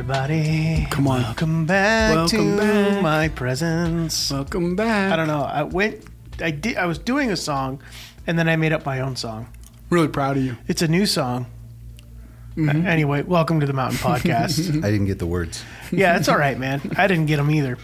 Welcome back, everybody. Come on. Welcome back Welcome to back. my presence. Welcome back. I don't know. I went. I did. I was doing a song, and then I made up my own song. Really proud of you. It's a new song. Mm-hmm. Anyway, welcome to the Mountain Podcast. I didn't get the words. yeah, it's all right, man. I didn't get them either.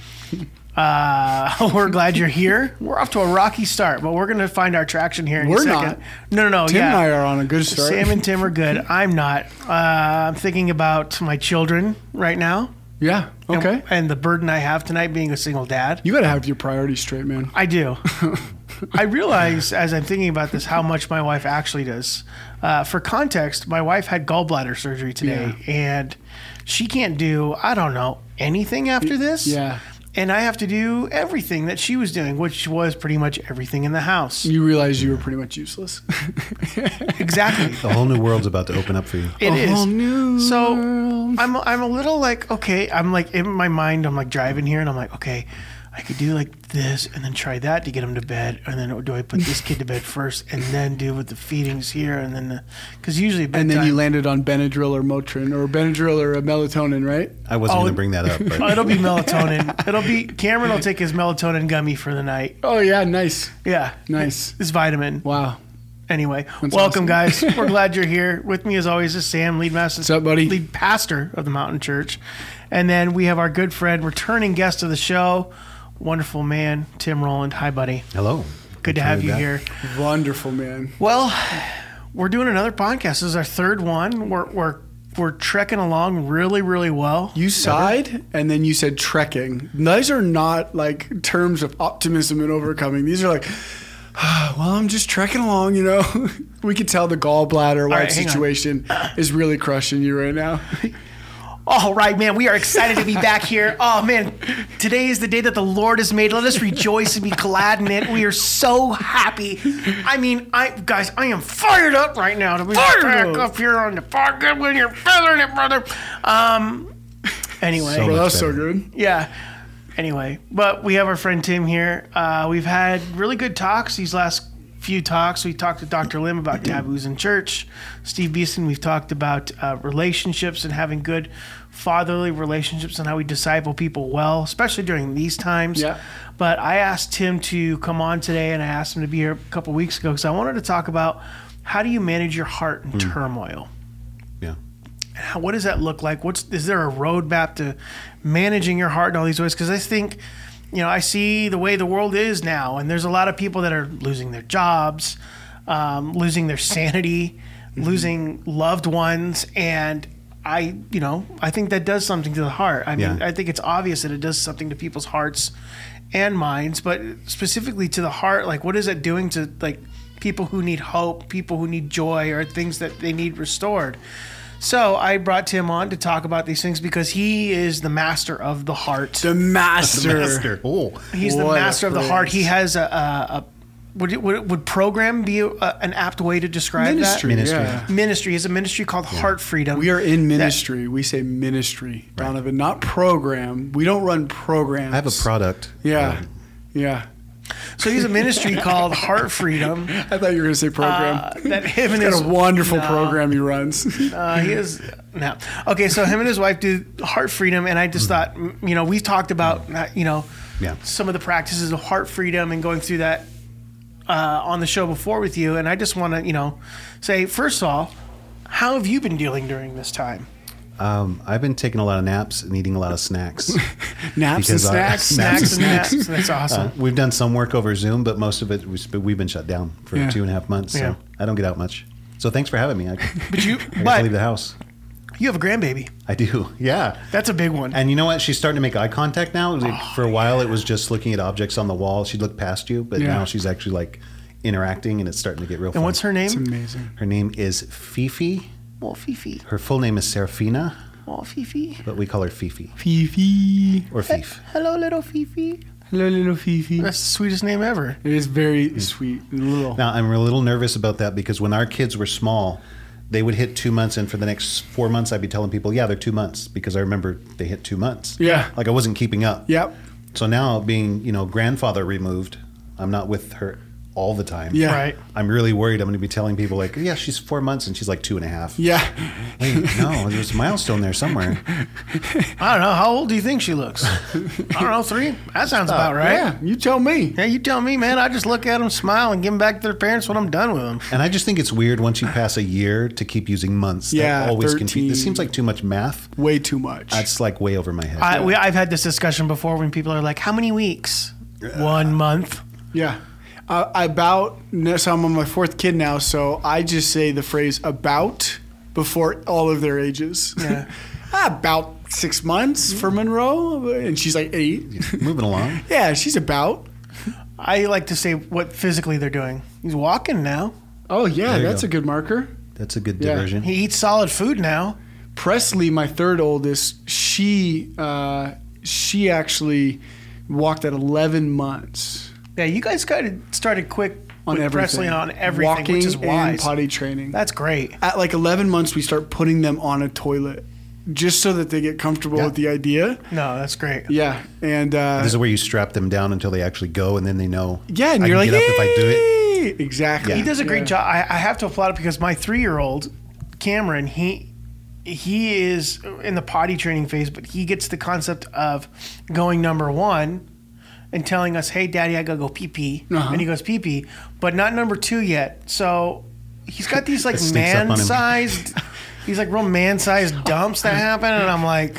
Uh, we're glad you're here. We're off to a rocky start, but we're going to find our traction here in We're a not. second. No, no, no. Tim yeah. and I are on a good start. Sam and Tim are good. I'm not. Uh, I'm thinking about my children right now. yeah. Okay. And, the burden I have tonight being a single dad. You got to have your priorities straight, man. I do. I realize as I'm thinking about this how much my wife actually does. Uh, for context, my wife had gallbladder surgery today, and she can't do I don't know anything after this. Yeah. And I have to do everything that she was doing, which was pretty much everything in the house. You realize you were pretty much useless. Exactly. The whole new world's about to open up for you. It A is. whole new so world. I'm I'm a little like okay. I'm like in my mind. I'm like driving here, and I'm like okay. I could do like this, and then try that to get him to bed, and then do I put this kid to bed first, and then do with the feedings here, and then because usually bedtime, and then you landed on Benadryl or Motrin or Benadryl or a melatonin, right? I wasn't Oh, going to bring that up, Oh, but it'll be melatonin. It'll be Cameron will take his melatonin gummy for the night. Oh yeah, nice, Yeah, nice. this vitamin. Wow. Anyway, That's welcome awesome. guys. We're glad you're here. With me as always is Sam, lead master, What's up, buddy? lead pastor of the Mountain Church, and then we have our good friend, returning guest of the show, wonderful man Tim Rowland. Hi, buddy. hello. Good to have you here. Wonderful, man. Well, we're doing another podcast. This is our third one. We're we're we're trekking along really really well. You sighed and then you said trekking. Those are not like terms of optimism and overcoming. These are like, well, I'm just trekking along, you know. we could tell the gallbladder wife right, hang on. situation is really crushing you right now. All right, man. We are excited to be back here. Oh man, today is the day that the Lord has made. Let us rejoice and be glad in it. We are so happy. I mean, I guys, I am fired up right now to be Fired back up. up here on the podcast when you're feathering it, brother. Um. Anyway, So Bro, much that's so good. yeah. Anyway, but we have our friend Tim here. Uh, we've had really good talks these last few talks. We talked to Dr. Lim about taboos in church. Steve Beeson, we've talked about uh, relationships and having good fatherly relationships and how we disciple people well, especially during these times. Yeah. But I asked Tim to come on today, and I asked him to be here a couple weeks ago because I wanted to talk about how do you manage your heart in turmoil Yeah. how, what does that look like? What's is there a roadmap to managing your heart in all these ways? Because I think, you know, I see the way the world is now, and there's a lot of people that are losing their jobs, um, losing their sanity, losing loved ones, and I, you know, I think that does something to the heart. I mean, Yeah. I think it's obvious that it does something to people's hearts and minds, but specifically to the heart, like what is it doing to like people who need hope, people who need joy, or things that they need restored? So I brought Tim on to talk about these things because he is the master of the heart. The master. Master. Oh. He's the master of the heart. He has a, a, a would, it, would would program be a, an apt way to describe Ministry. Ministry. Yeah. Ministry is a ministry called Heart Freedom. We are in ministry. we say ministry, Donovan, not program. We don't run programs. I have a product. Yeah. Um, Yeah. So he's a ministry called Heart Freedom. I thought you were going to say program. Uh, that him and Got his a wonderful No. program he runs. Uh, he is no. Okay, so him and his wife do heart freedom, and I just thought, mm, you know, we've talked about, uh, you know, Yeah. some of the practices of heart freedom and going through that uh, on the show before with you, and I just want to, you know, say first of all, how have you been dealing during this time? Um, I've been taking a lot of naps and eating a lot of snacks. Naps and Because, uh, snacks. Snacks and snacks. naps. That's awesome. Uh, we've done some work over Zoom, but most of it was, we've been shut down for Yeah. two and a half months. So Yeah. I don't get out much. So thanks for having me. I, but you, I but leave the house. you have a grandbaby. I do. Yeah. That's a big one. And you know what? She's starting to make eye contact now. Like, for a while, it was just looking at objects on the wall. She'd look past you, but Yeah. now she's actually like interacting, and it's starting to get real fun. and what's her name? It's amazing. Her name is Fifi. Oh, Fifi. Her full name is Serafina, Oh, Fifi. but we call her Fifi Fifi. or Fif. Hello, little Fifi. Hello, little Fifi. That's the sweetest name ever. It is very hmm. sweet little. Now, I'm a little nervous about that because when our kids were small, they would hit two months, and for the next four months, I'd be telling people, "Yeah, they're two months," because I remember they hit two months. Yeah. like I wasn't keeping up. Yep. So now, being you know grandfather removed, I'm not with her all the time. Yeah. Right. I'm really worried. I'm going to be telling people like, yeah, she's four months and she's like two and a half. Yeah. Wait, no, there's a milestone there somewhere. I don't know. How old do you think she looks? I don't know. Three? That sounds about right. Yeah. You tell me. Yeah, you tell me, man. I just look at them, smile, and give them back to their parents when I'm done with them. And I just think it's weird once you pass a year to keep using months. That Yeah, always 13. confuses. This seems like too much math. Way too much. That's like way over my head. I, we, I've had this discussion before when people are like, "How many weeks?" One month. Yeah. Uh, about, so I'm on my fourth kid now, so I just say the phrase about before all of their ages. Yeah. about six months for Monroe, and she's like eight. Moving along. yeah, she's about. I like to say what physically they're doing. He's walking now. Oh, yeah, that's go. a good marker. That's a good Yeah. diversion. He eats solid food now. Presley, my third oldest, she uh, she actually walked at 11 months Yeah, you guys got started quick on with everything. Presley on everything, Walking which is and wise. potty training. That's great. At like 11 months, we start putting them on a toilet just so that they get comfortable Yeah. with the idea. No, that's great. Yeah, and uh, This is where you strap them down until they actually go, and then they know. yeah, and I you're can like, get up if I do it. "Yay!" Exactly. He does a great Yeah. job. I, I have to applaud it because my three-year-old Cameron, he he is in the potty training phase, but he gets the concept of going number one and telling us, "Hey, Daddy, I gotta go pee pee," Uh-huh. and he goes pee pee, but not number two yet. So he's got these like It sneaks up on him. man-sized, these like real man-sized dumps that happen, and I'm like,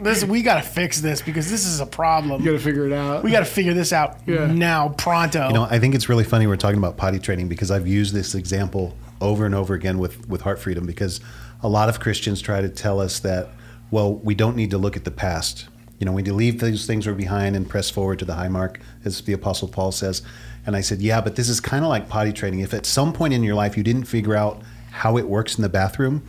"This, we gotta fix this because this is a problem. You got to figure it out. we gotta figure this out Yeah. now, pronto." You know, I think it's really funny we're talking about potty training because I've used this example over and over again with, with Heart Freedom because a lot of Christians try to tell us that, well, we don't need to look at the past. You know, we need to leave those things we're behind and press forward to the high mark, as the Apostle Paul says. And I said, yeah, but this is kind of like potty training. If at some point in your life you didn't figure out how it works in the bathroom,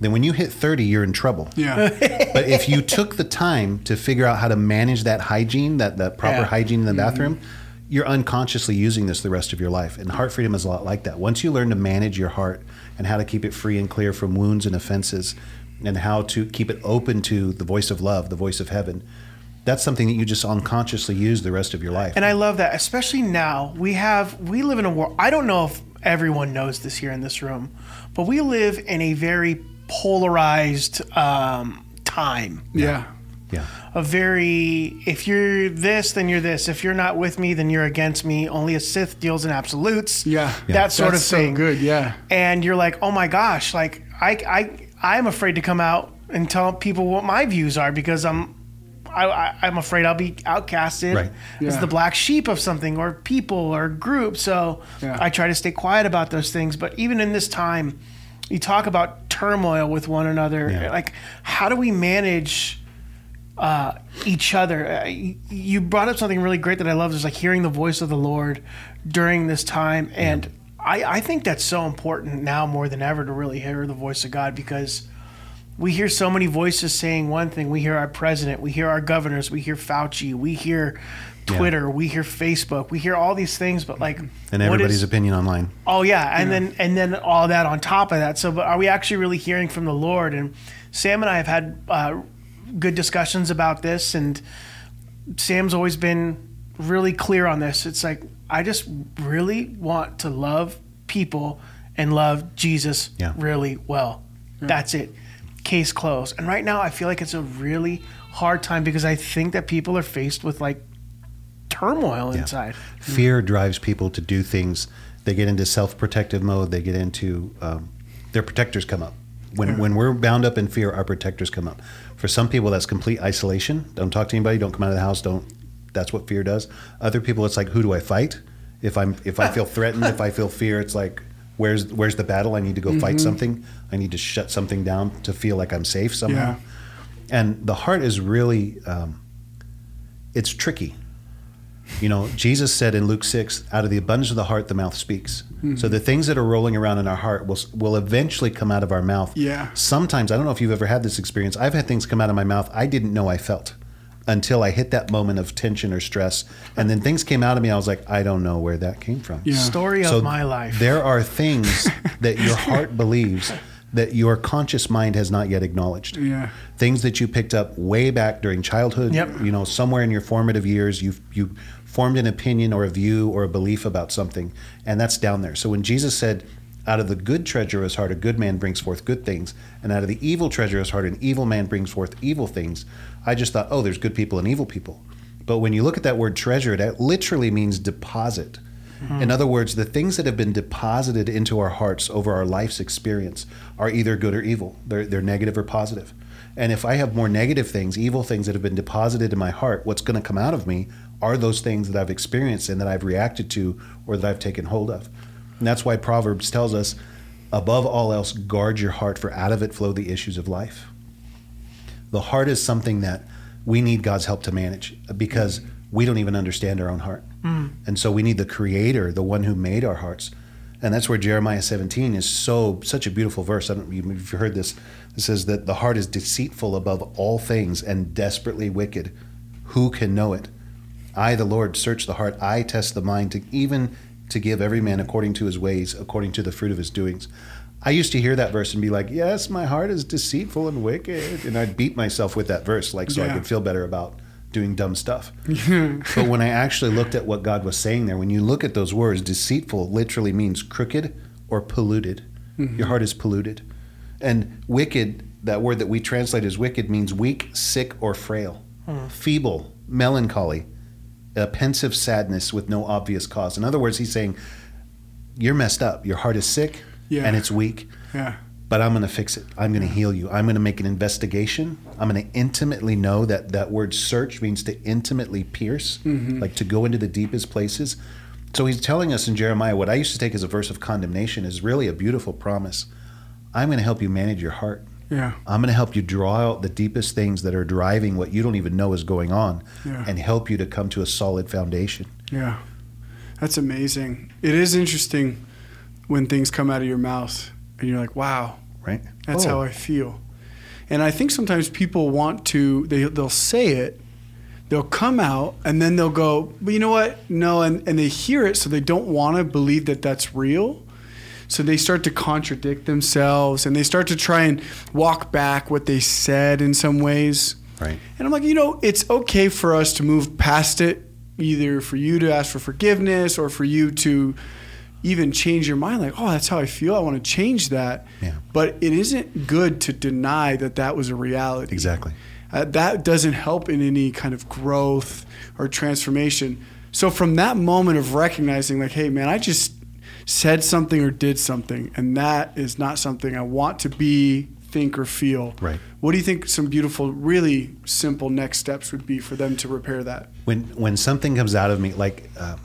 then when you hit 30, you're in trouble. yeah. but if you took the time to figure out how to manage that hygiene, that, that proper Yeah. hygiene in the mm-hmm. bathroom, you're unconsciously using this the rest of your life. And heart freedom is a lot like that. Once you learn to manage your heart and how to keep it free and clear from wounds and offenses, and how to keep it open to the voice of love, the voice of heaven, that's something that you just unconsciously use the rest of your life. And I love that, especially now. We have we live in a world. I don't know if everyone knows this here in this room, but we live in a very polarized um, time. yeah. yeah. A very if you're this, then you're this. If you're not with me, then you're against me. Only a Sith deals in absolutes. Yeah. that sort That's of thing. So good. Yeah. and you're like, oh my gosh, like I I I'm afraid to come out and tell people what my views are because I'm. I, I, I'm afraid I'll be outcasted Right. as Yeah. the black sheep of something or people or group. So Yeah. I try to stay quiet about those things. But even in this time, you talk about turmoil with one another. Yeah. Like, how do we manage uh, each other? Uh, you brought up something really great that I love. Is like hearing the voice of the Lord during this time, and I, I think that's so important now more than ever to really hear the voice of God because we hear so many voices saying one thing. We hear our president, we hear our governors, we hear Fauci, we hear Twitter, we hear Facebook, we hear all these things, but like, And everybody's is- opinion online. Oh yeah, and then and then all that on top of that. So, but are we actually really hearing from the Lord? And Sam and I have had uh, good discussions about this, and Sam's always been really clear on this. It's like I just really want to love people and love Jesus Yeah. really well. That's it. Case closed. And right now, I feel like it's a really hard time because I think that people are faced with like turmoil inside. Fear drives people to do things. They get into self-protective mode. They get into um, their protectors come up. When when we're bound up in fear, our protectors come up. For some people, that's complete isolation. Don't talk to anybody. Don't come out of the house. Don't. That's what fear does. Other people, it's like, who do I fight? If I'm if I feel threatened, if I feel fear, it's like, where's where's the battle? I need to go fight something. I need to shut something down to feel like I'm safe somehow. Yeah. And the heart is really, um, it's tricky. You know, Jesus said in Luke 6, out of the abundance of the heart, the mouth speaks. Mm-hmm. So the things that are rolling around in our heart will, will eventually come out of our mouth. Yeah. Sometimes, I don't know if you've ever had this experience. I've had things come out of my mouth I didn't know I felt until I hit that moment of tension or stress. And then things came out of me. I was like, I don't know where that came from. Yeah. Story So of my life. There are things that your heart believes that your conscious mind has not yet acknowledged. Yeah. Things that you picked up way back during childhood, Yep. you know, somewhere in your formative years, you you formed an opinion or a view or a belief about something, and that's down there. So when Jesus said, "Out of the good his heart, a good man brings forth good things, and out of the evil his heart, an evil man brings forth evil things," I just thought, "Oh, there's good people and evil people." But when you look at that word treasure, it literally means deposit. In other words, the things that have been deposited into our hearts over our life's experience are either good or evil. They're, they're negative or positive. And if I have more negative things, evil things that have been deposited in my heart, what's going to come out of me are those things that I've experienced and that I've reacted to or that I've taken hold of. And that's why Proverbs tells us, above all else, guard your heart, for out of it flow the issues of life the heart is something that we need God's help to manage because we don't even understand our own heart. Mm. And so we need the creator, the one who made our hearts. And that's where Jeremiah 17 is so such a beautiful verse. I don't know if you've heard this. It says that the heart is deceitful above all things and desperately wicked. Who can know it? I, the Lord, search the heart. I test the mind to even to give every man according to his ways, according to the fruit of his doings. I used to hear that verse and be like, "Yes, my heart is deceitful and wicked," and I'd beat myself with that verse, like so I could feel better about doing dumb stuff. but when I actually looked at what God was saying there, when you look at those words, deceitful literally means crooked or polluted. Mm-hmm. Your heart is polluted, and wicked. That word that we translate as wicked means weak, sick, or frail, feeble, melancholy, a pensive sadness with no obvious cause. In other words, he's saying, You're messed up. Your heart is sick Yeah. and it's weak, Yeah. but I'm going to fix it. I'm going to heal you. I'm going to make an investigation. I'm going to intimately know that that word search means to intimately pierce, mm-hmm. like to go into the deepest places. So he's telling us in Jeremiah what I used to take as a verse of condemnation is really a beautiful promise. I'm going to help you manage your heart. Yeah. I'm going to help you draw out the deepest things that are driving what you don't even know is going on Yeah. and help you to come to a solid foundation. Yeah. That's amazing. It is interesting when things come out of your mouth and you're like, wow, Right? that's Oh, how I feel. And I think sometimes people want to, they, they'll say it, they'll come out, and then they'll go, but you know what? No. And, and they hear it, so they don't want to believe that that's real. So they start to contradict themselves and they start to try and walk back what they said in some ways. Right. And I'm like, you know, it's okay for us to move past it, either for you to ask for forgiveness or for you to even change your mind. Like, oh, that's how I feel. I want to change that. Yeah. But it isn't good to deny that that was a reality. Exactly. Uh, that doesn't help in any kind of growth or transformation. So from that moment of recognizing, like, hey, man, I just said something or did something, and that is not something I want to be, think, or feel. Right. What do you think some beautiful, really simple next steps would be for them to repair that? when when something comes out of me like uh,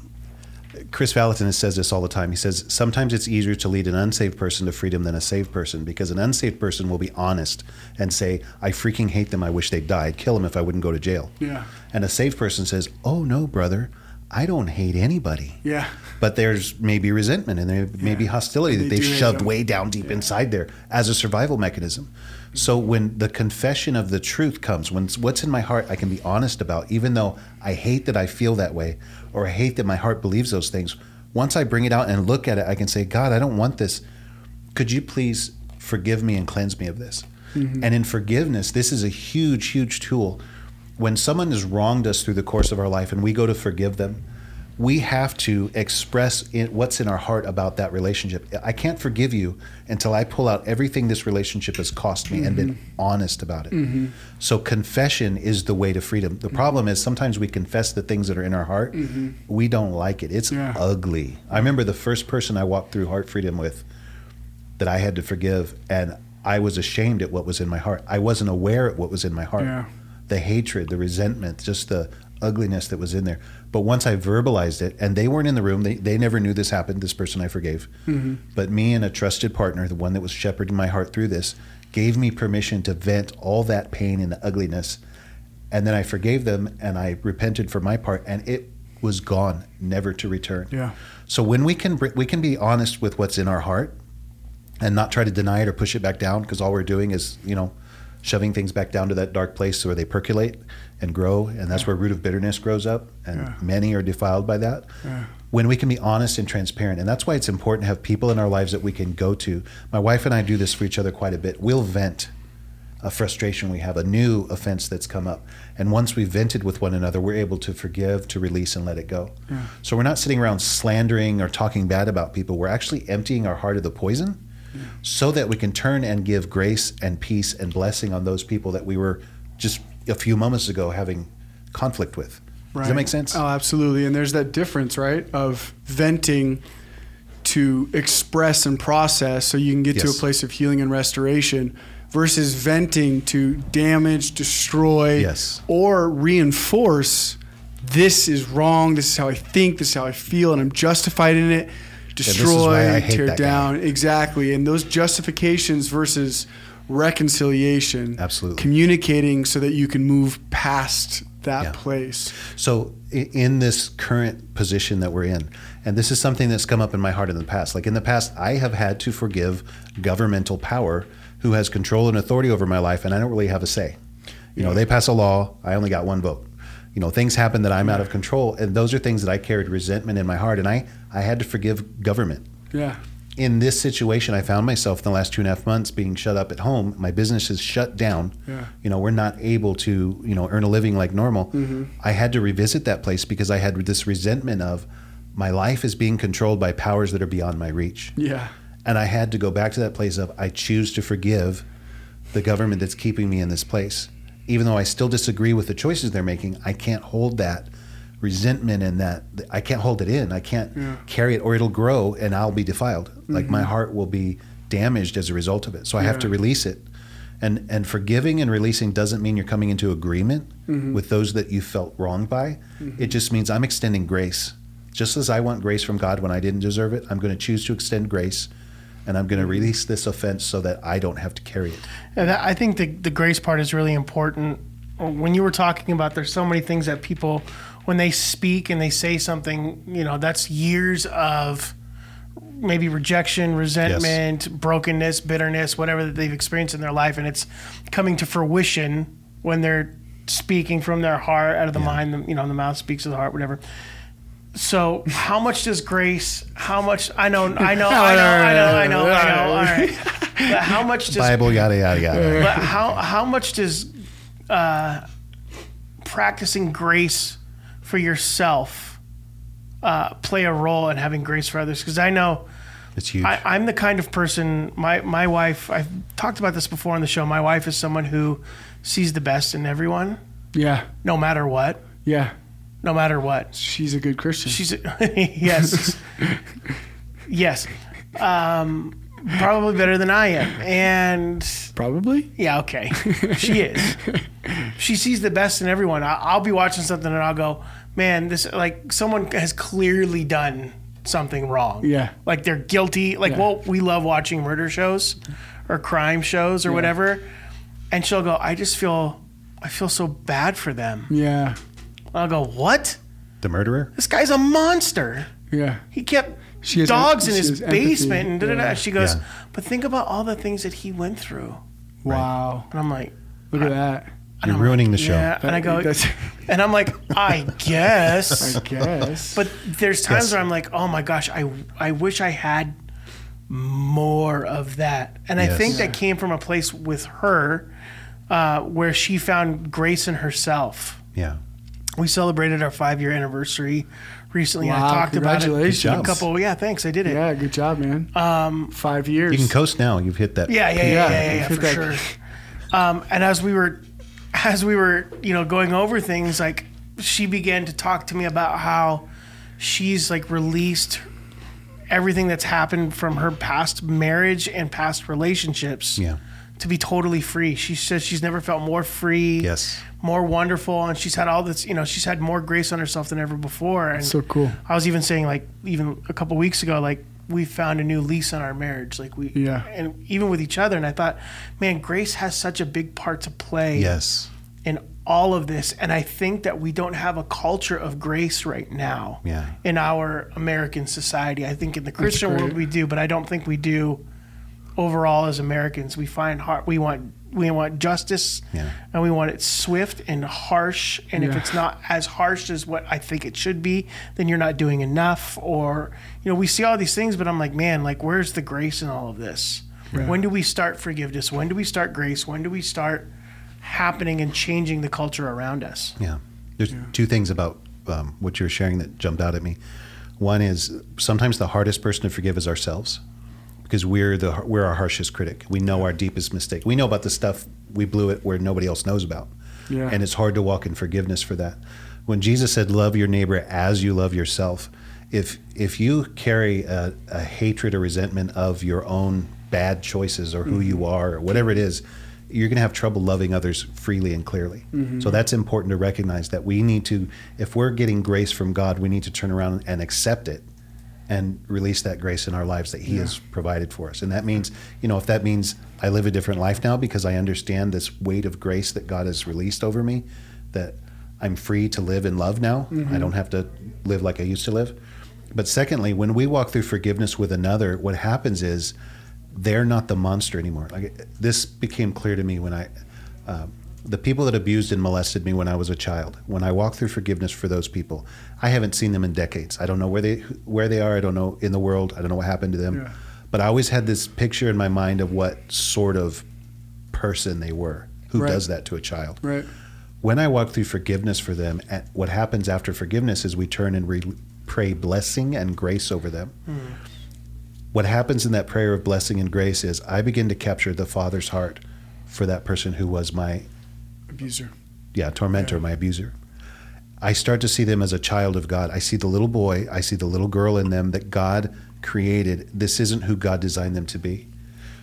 chris valentin says this all the time he says sometimes it's easier to lead an unsaved person to freedom than a saved person because an unsaved person will be honest and say i freaking hate them i wish they'd die i'd kill them if i wouldn't go to jail Yeah. and a saved person says oh no brother i don't hate anybody Yeah. but there's maybe resentment and there may be hostility that they they've do shoved way down deep inside there as a survival mechanism. So when the confession of the truth comes, when what's in my heart I can be honest about, even though I hate that I feel that way or I hate that my heart believes those things, once I bring it out and look at it, I can say, God, I don't want this. Could you please forgive me and cleanse me of this? Mm-hmm. And in forgiveness, this is a huge, huge tool. When someone has wronged us through the course of our life and we go to forgive them, we have to express in, what's in our heart about that relationship. I can't forgive you until I pull out everything this relationship has cost me and been mm-hmm. honest about it. Mm-hmm. So confession is the way to freedom. The mm-hmm. problem is sometimes we confess the things that are in our heart. We don't like it. It's Yeah. ugly. I remember the first person I walked through heart freedom with that I had to forgive and I was ashamed at what was in my heart. I wasn't aware at what was in my heart. Yeah. The hatred, the resentment, just the ugliness that was in there. But once I verbalized it, and they weren't in the room, they, they never knew this happened, this person I forgave. Mm-hmm. But me and a trusted partner, the one that was shepherding my heart through this, gave me permission to vent all that pain and the ugliness. And then I forgave them and I repented for my part, and it was gone, never to return. Yeah. So when we can we can be honest with what's in our heart, and not try to deny it or push it back down, because all we're doing is you know shoving things back down to that dark place where they percolate and grow, and that's where root of bitterness grows up, and Yeah. many are defiled by that. Yeah. when we can be honest and transparent. And that's why it's important to have people in our lives that we can go to. My wife and I do this for each other quite a bit. We'll vent a frustration we have, a new offense that's come up. And once we've vented with one another, we're able to forgive, to release, and let it go. So we're not sitting around slandering or talking bad about people. We're actually emptying our heart of the poison so that we can turn and give grace and peace and blessing on those people that we were just a few moments ago having conflict with. Does that make sense? Oh, absolutely. And there's that difference, right, of venting to express and process so you can get to a place of healing and restoration versus venting to damage, destroy, Yes. or reinforce this is wrong, this is how I think, this is how I feel, and I'm justified in it. Destroy, why I hate tear that guy. down. Exactly. And those justifications versus reconciliation. Absolutely. Communicating so that you can move past that Yeah. place. So, in this current position that we're in, and this is something that's come up in my heart in the past. Like in the past, I have had to forgive governmental power who has control and authority over my life, and I don't really have a say. You know, they pass a law, I only got one vote. You know, things happen that I'm out of control, and those are things that I carried resentment in my heart, and I, I had to forgive government. Yeah. In this situation, I found myself in the last two and a half months being shut up at home. My business is shut down. Yeah. You know, we're not able to, you know, earn a living like normal. Mm-hmm. I had to revisit that place because I had this resentment of my life is being controlled by powers that are beyond my reach. Yeah. And I had to go back to that place of I choose to forgive the government that's keeping me in this place. Even though I still disagree with the choices they're making, I can't hold that resentment and that I can't hold it in. I can't carry it or it'll grow and I'll be defiled. Like my mm-hmm. heart will be damaged as a result of it. So I have to release it. And and forgiving and releasing doesn't mean you're coming into agreement mm-hmm. with those that you felt wronged by. Mm-hmm. It just means I'm extending grace. Just as I want grace from God when I didn't deserve it, I'm going to choose to extend grace and I'm going to release this offense so that I don't have to carry it. And I think the, the grace part is really important. When you were talking about, there's so many things that people, when they speak and they say something, you know, that's years of maybe rejection, resentment, brokenness, bitterness, whatever that they've experienced in their life, and it's coming to fruition when they're speaking from their heart, out of the mind. You know, the mouth speaks of the heart, whatever. So, how much does grace? How much? I know, I know, I know, I know, I know, I know. All right, but how much does Bible, yada, yada, yada. but how how much does uh, practicing grace for yourself uh, play a role in having grace for others? Because I know It's huge. I, I'm the kind of person. My my wife. I've talked about this before on the show. My wife is someone who sees the best in everyone, Yeah. no matter what. Yeah. No matter what. She's a good Christian. She's a, yes, yes, um, probably better than I am, and Probably. Yeah, okay. She is. she sees the best in everyone. I- I'll be watching something and I'll go, man, this like someone has clearly done something wrong. Yeah. Like they're guilty. Like, Yeah. well, we love watching murder shows or crime shows or whatever. And she'll go, I just feel, I feel so bad for them. Yeah. I'll go, what? the murderer? This guy's a monster. Yeah. He kept She has dogs em- in she his has empathy. basement and da da da. Yeah. She goes, Yeah. but think about all the things that he went through. Wow. And I'm like, Look at that. You're ruining the show. Yeah, and I go, and I'm like, I guess. I guess. But there's times Yes. where I'm like, oh my gosh, I I wish I had more of that. And I Yes. think that came from a place with her uh, where she found grace in herself. Yeah. We celebrated our five year anniversary recently. and I Wow, talked about it congratulations. a couple. Yeah, thanks. I did it. yeah, good job, man. Um, Five years. You can coast now. You've hit that. Yeah, yeah, yeah, Yeah, yeah, yeah, yeah, for that- sure. Um, and as we were, as we were, you know, going over things, like she began to talk to me about how she's like released everything that's happened from her past marriage and past relationships Yeah. To be totally free. She says she's never felt more free, Yes. more wonderful, and she's had all this, you know, she's had more grace on herself than ever before. And so cool. I was even saying, like, even a couple weeks ago, like, we found a new lease on our marriage. Like, we, Yeah. and even with each other. And I thought, man, grace has such a big part to play Yes. in all of this. And I think that we don't have a culture of grace right now Yeah. in our American society. I think in the Christian world we do, but I don't think we do overall as Americans. We find hard. We want we want justice, Yeah. and we want it swift and harsh. And if it's not as harsh as what I think it should be, then you're not doing enough. Or you know, we see all these things, but I'm like, man, like where's the grace in all of this? When do we start forgiveness? When do we start grace? When do we start happening and changing the culture around us? Yeah. There's two things about um, what you're sharing that jumped out at me. One is sometimes the hardest person to forgive is ourselves because we're the we're our harshest critic. We know our deepest mistake. We know about the stuff we blew it where nobody else knows about. Yeah. And it's hard to walk in forgiveness for that. When Jesus said love your neighbor as you love yourself, if if you carry a, a hatred or resentment of your own bad choices or who mm-hmm. you are or whatever it is, you're going to have trouble loving others freely and clearly. Mm-hmm. So that's important to recognize that we need to, if we're getting grace from God, we need to turn around and accept it and release that grace in our lives that He has provided for us. And that means, you know, if that means I live a different life now because I understand this weight of grace that God has released over me, that I'm free to live in love now. I don't have to live like I used to live. But secondly, when we walk through forgiveness with another, what happens is they're not the monster anymore. Like this became clear to me when I, uh, the people that abused and molested me when I was a child. When I walk through forgiveness for those people, I haven't seen them in decades. I don't know where they where they are. I don't know in the world. I don't know what happened to them. Yeah. But I always had this picture in my mind of what sort of person they were. Who Right. does that to a child? Right. when I walk through forgiveness for them, at- what happens after forgiveness is we turn and re- pray blessing and grace over them. Hmm. What happens in that prayer of blessing and grace is I begin to capture the Father's heart for that person who was my Abuser. yeah tormentor, my abuser. I start to see them as a child of God. I see the little boy, I see the little girl in them that God created. This isn't who God designed them to be.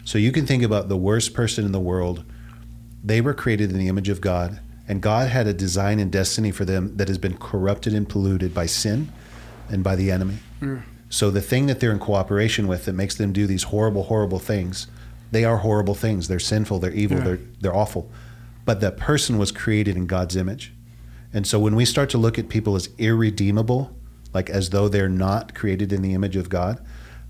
So you can think about the worst person in the world. They were created in the image of God, and God had a design and destiny for them that has been corrupted and polluted by sin and by the enemy. So the thing that they're in cooperation with that makes them do these horrible, horrible things, they are horrible things. They're sinful, they're evil, Yeah. they're they're awful. But that person was created in God's image. And so when we start to look at people as irredeemable, like as though they're not created in the image of God,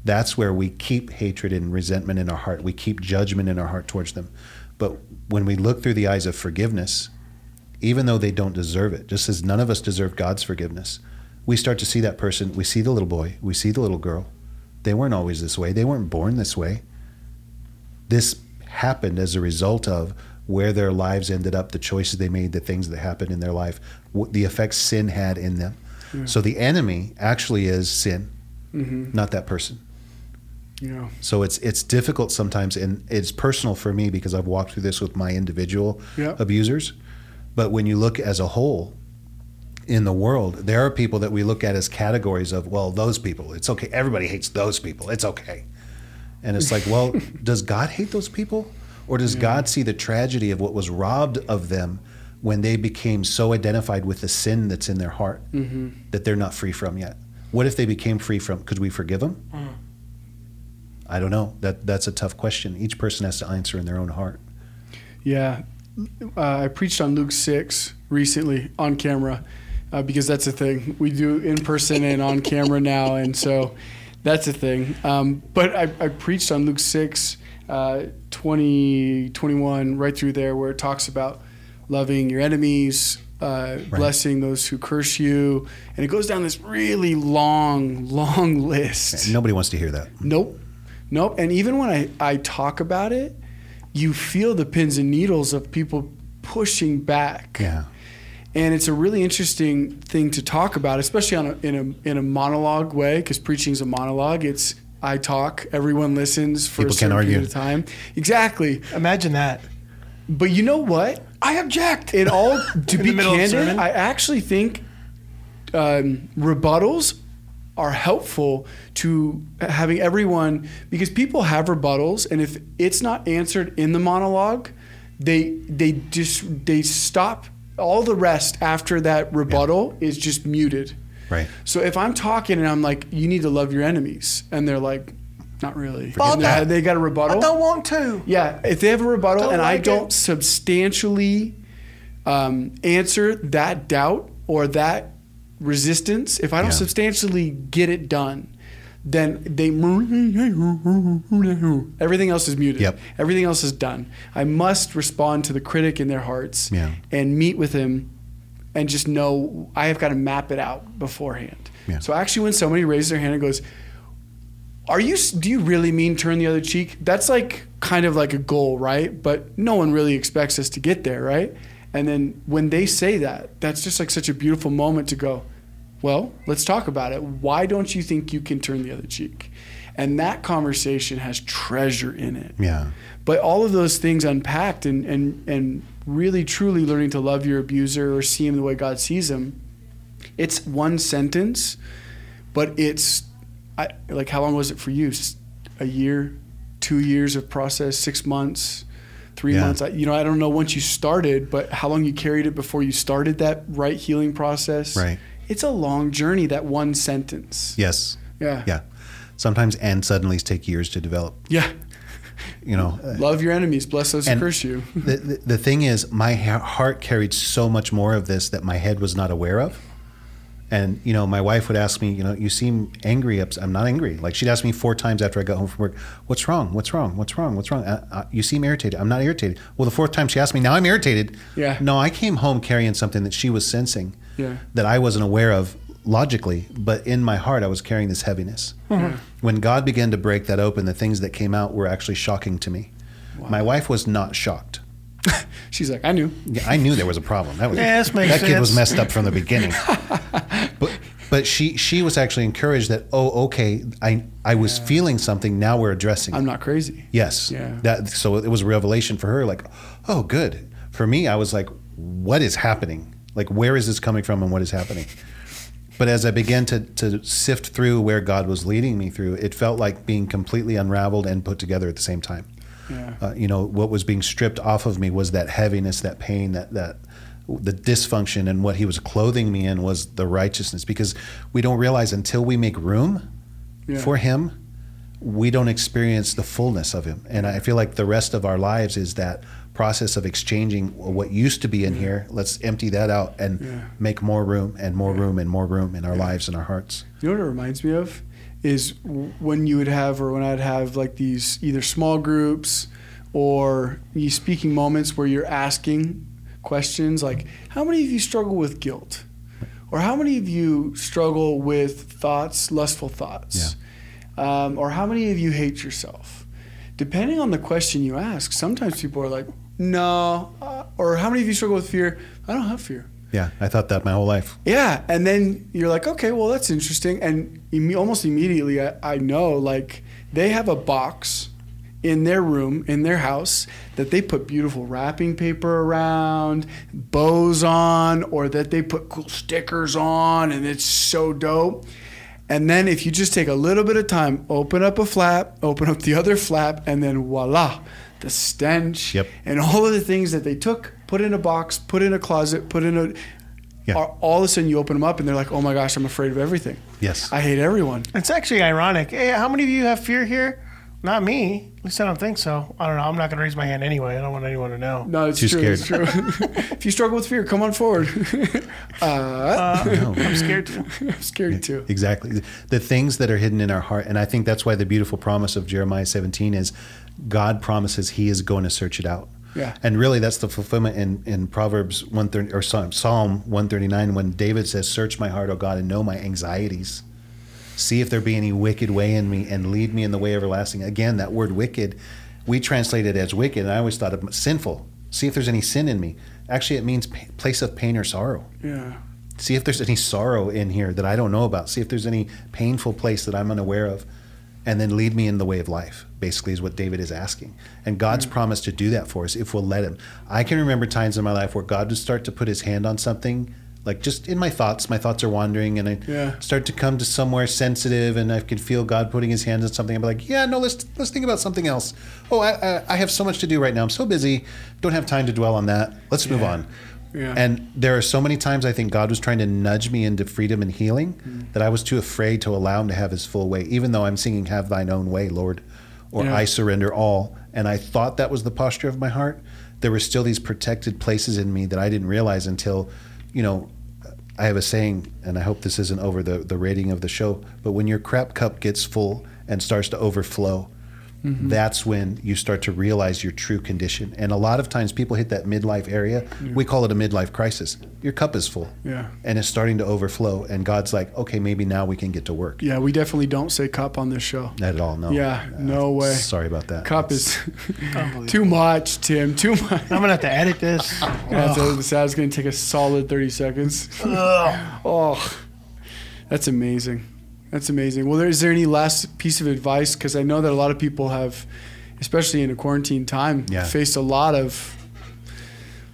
that's where we keep hatred and resentment in our heart. We keep judgment in our heart towards them. But when we look through the eyes of forgiveness, even though they don't deserve it, just as none of us deserve God's forgiveness, we start to see that person. We see the little boy, we see the little girl. They weren't always this way, they weren't born this way. This happened as a result of where their lives ended up, the choices they made, the things that happened in their life, what the effects sin had in them. So the enemy actually is sin, mm-hmm. not that person. Yeah. So it's it's difficult sometimes, and it's personal for me because I've walked through this with my individual Yeah. abusers. But when you look as a whole in the world, there are people that we look at as categories of, well, those people. It's okay. Everybody hates those people. It's okay. And it's like, well, does God hate those people, or does God see the tragedy of what was robbed of them when they became so identified with the sin that's in their heart that they're not free from yet? What if they became free from? Could we forgive them? I don't know. That that's a tough question. Each person has to answer in their own heart. Yeah. Uh, I preached on Luke 6 recently on camera uh, because that's a thing. We do in person and on camera now. And so that's a thing. Um, but I, I preached on Luke 6, uh, 20, 21, right through there, where it talks about loving your enemies, uh, blessing those who curse you. And it goes down this really long, long list. Nobody wants to hear that. Nope. Nope. And even when I, I talk about it, you feel the pins and needles of people pushing back. Yeah. And it's a really interesting thing to talk about, especially on a, in a in a monologue way, because preaching is a monologue. It's I talk, everyone listens for People a can certain argue. period of time. Exactly. Imagine that. But you know what? I object. It all to be the middle of the candid. I actually think um, rebuttals are helpful to having everyone because people have rebuttals, and if it's not answered in the monologue, they they just they stop. All the rest after that rebuttal is just muted. Right. So if I'm talking and I'm like, "You need to love your enemies," and they're like, "Not really," Father, Nah, they got a rebuttal. I don't want to. Yeah, if they have a rebuttal Don't and I don't it. substantially um, answer that doubt or that resistance, if I don't Yeah. substantially get it done, then they everything else is muted. Yep. Everything else is done. I must respond to the critic in their hearts Yeah. and meet with him and just know I have got to map it out beforehand. Yeah. So actually when somebody raises their hand and goes, are you do you really mean turn the other cheek? That's like kind of like a goal, right? But no one really expects us to get there, right? And then when they say that, that's just like such a beautiful moment to go, well, let's talk about it. Why don't you think you can turn the other cheek? And that conversation has treasure in it. Yeah. But all of those things unpacked and, and, and really truly learning to love your abuser or see him the way God sees him, it's one sentence, but it's I, like, how long was it for you? A year, two years of process, six months, three Yeah. months? I, you know, I don't know once you started, but how long you carried it before you started that right healing process. Right. It's a long journey, that one sentence. Yes. Yeah. Yeah. Sometimes and suddenlies take years to develop. Yeah. You know, Love your enemies, bless those who curse you. the, the, the thing is, my heart carried so much more of this that my head was not aware of. And you know, my wife would ask me, you know, you seem angry. I'm not angry. Like she'd ask me four times after I got home from work, "What's wrong? What's wrong? What's wrong? What's wrong? Uh, uh, you seem irritated. I'm not irritated. Well, the fourth time she asked me, now I'm irritated. Yeah. No, I came home carrying something that she was sensing, Yeah. that I wasn't aware of logically, but in my heart I was carrying this heaviness. Hmm. Hmm. When God began to break that open, the things that came out were actually shocking to me. My wife was not shocked. She's like, I knew. Yeah, I knew there was a problem. That was Yeah, this makes that kid was messed up from the beginning. but but she she was actually encouraged that oh okay I I was feeling something now we're addressing. it. I'm not crazy. Yes. Yeah. That so it was a revelation for her like oh good. For me I was like what is happening? Like where is this coming from and what is happening? But as I began to to sift through where God was leading me through, it felt like being completely unraveled and put together at the same time Yeah. uh, you know what was being stripped off of me was that heaviness that pain that that the dysfunction and what he was clothing me in was the righteousness because we don't realize until we make room Yeah. for him we don't experience the fullness of him and i feel like the rest of our lives is that process of exchanging what used to be in here let's empty that out and Yeah. make more room and more room and more room in our lives and our hearts You know what it reminds me of is when you would have, or when I'd have like these either small groups or you speaking moments where you're asking questions like, how many of you struggle with guilt? Or how many of you struggle with thoughts, lustful thoughts? Um, or how many of you hate yourself? Depending on the question you ask, sometimes people are like, no. Uh, or how many of you struggle with fear? I don't have fear. yeah i thought that my whole life Yeah, and then you're like, okay, well that's interesting, and imme- almost immediately I, I know like they have a box in their room in their house that they put beautiful wrapping paper around, bows on, or that they put cool stickers on, and it's so dope. And then if you just take a little bit of time, open up a flap, open up the other flap, and then voila, the stench Yep. and all of the things that they took, put in a box, put in a closet, put in a Yeah. are- all of a sudden you open them up and they're like, oh my gosh, I'm afraid of everything. yes I hate everyone. It's actually ironic. Hey, how many of you have fear here? Not me. At least I don't think so. I don't know. I'm not going to raise my hand anyway. I don't want anyone to know. No, it's Too true. It's true. if you struggle with fear, come on forward. uh, Uh, I'm scared too. I'm scared too. Exactly. The things that are hidden in our heart. And I think that's why the beautiful promise of Jeremiah 17 is God promises he is going to search it out. Yeah. And really that's the fulfillment in, in Proverbs 130 or Psalm Psalm 139 when David says, Search my heart, O God, and know my anxieties. See if there be any wicked way in me and lead me in the way everlasting. Again, that word wicked, we translate it as wicked, and I always thought of sinful. See if there's any sin in me. Actually, it means place of pain or sorrow. Yeah. See if there's any sorrow in here that I don't know about. See if there's any painful place that I'm unaware of. And then lead me in the way of life, basically, is what David is asking. And God's hmm. promised to do that for us if we'll let Him. I can remember times in my life where God would start to put His hand on something, like just in my thoughts. My thoughts are wandering, and I Yeah. start to come to somewhere sensitive, and I can feel God putting His hand on something. I'm like, yeah, no, let's let's think about something else. Oh, I, I, I have so much to do right now. I'm so busy. Don't have time to dwell on that. Let's move on. Yeah. And there are so many times I think God was trying to nudge me into freedom and healing Mm. that I was too afraid to allow Him to have His full way, even though I'm singing "Have Thine Own Way, Lord," or Yeah. "I surrender all." And I thought that was the posture of my heart. There were still these protected places in me that I didn't realize until, you know, I have a saying, and I hope this isn't over the, the rating of the show, but when your crap cup gets full and starts to overflow, Mm-hmm. that's when you start to realize your true condition. And a lot of times people hit that midlife area. We call it a midlife crisis. Your cup is full. Yeah. And it's starting to overflow. And God's like, okay, maybe now we can get to work. Yeah, we definitely don't say cup on this show. Not at all. No. Yeah, no way. Sorry about that. Cup is too much, Tim. Too much. I'm gonna have to edit this. That's a, this ad's going to take a solid 30 seconds. oh, that's amazing. That's amazing. Well, there, is there any last piece of advice? Because I know that a lot of people have, especially in a quarantine time, Yeah. faced a lot of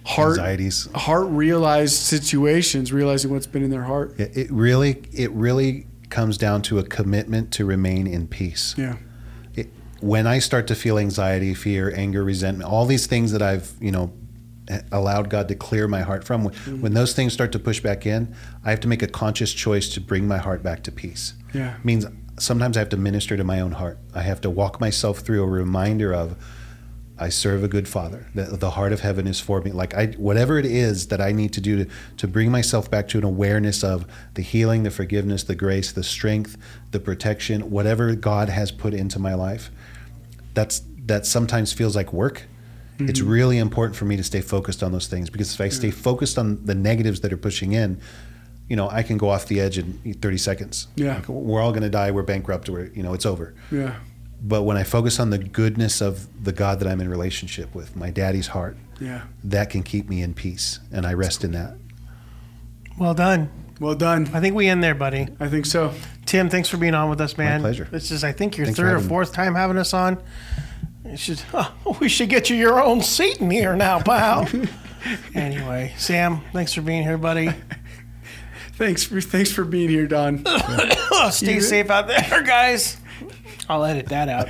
heart Anxieties. heart realized situations, realizing what's been in their heart. It, it really, it really comes down to a commitment to remain in peace. Yeah. it, when I start to feel anxiety, fear, anger, resentment, all these things that I've, you know, allowed God to clear my heart from, when, mm. when those things start to push back in, I have to make a conscious choice to bring my heart back to peace. Yeah. means sometimes I have to minister to my own heart. I have to walk myself through a reminder of I serve a good father. The, the heart of heaven is for me. Like I, whatever it is that I need to do to, to bring myself back to an awareness of the healing, the forgiveness, the grace, the strength, the protection, whatever God has put into my life. That's that sometimes feels like work. Mm-hmm. It's really important for me to stay focused on those things because if I stay focused on the negatives that are pushing in, you know, I can go off the edge in 30 seconds. Yeah. Like, we're all going to die. We're bankrupt. We're, you know, it's over. Yeah. But when I focus on the goodness of the God that I'm in relationship with, my daddy's heart, Yeah. that can keep me in peace, and I rest in that. Well done. Well done. I think we end there, buddy. I think so. Tim, thanks for being on with us, man. pleasure. This is, I think, your Thanks third or having me. fourth time having us on. You should, oh, we should get you your own seat in here now, pal. anyway, Sam, thanks for being here, buddy. Thanks for thanks for being here, Don. Stay safe out there, guys. I'll edit that out.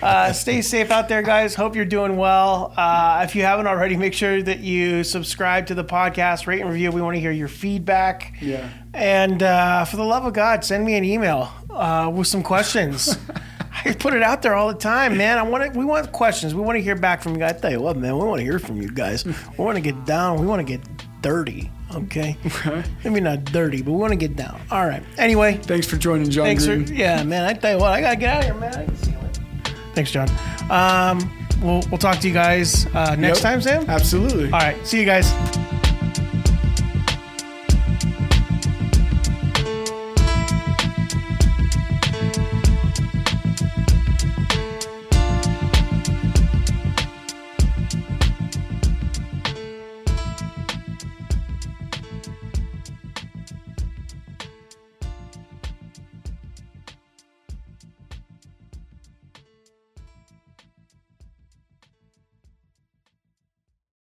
Uh, stay safe out there, guys. Hope you're doing well. Uh, if you haven't already, make sure that you subscribe to the podcast, rate and review. We want to hear your feedback. Yeah. And uh, for the love of God, send me an email uh, with some questions. I put it out there all the time, man. I want to, we want questions. We want to hear back from you guys. I tell you what, man, we want to hear from you guys. We want to get down. We want to get dirty. Okay. Maybe not dirty, but we want to get down. All right. Anyway, Thanks for joining John Thanks for, Green. yeah, man. I tell you what, I gotta get out of here, man. I can see it. Thanks, John. Um, we'll we'll talk to you guys uh, next Yep. time, Sam. Absolutely. All right, see you guys.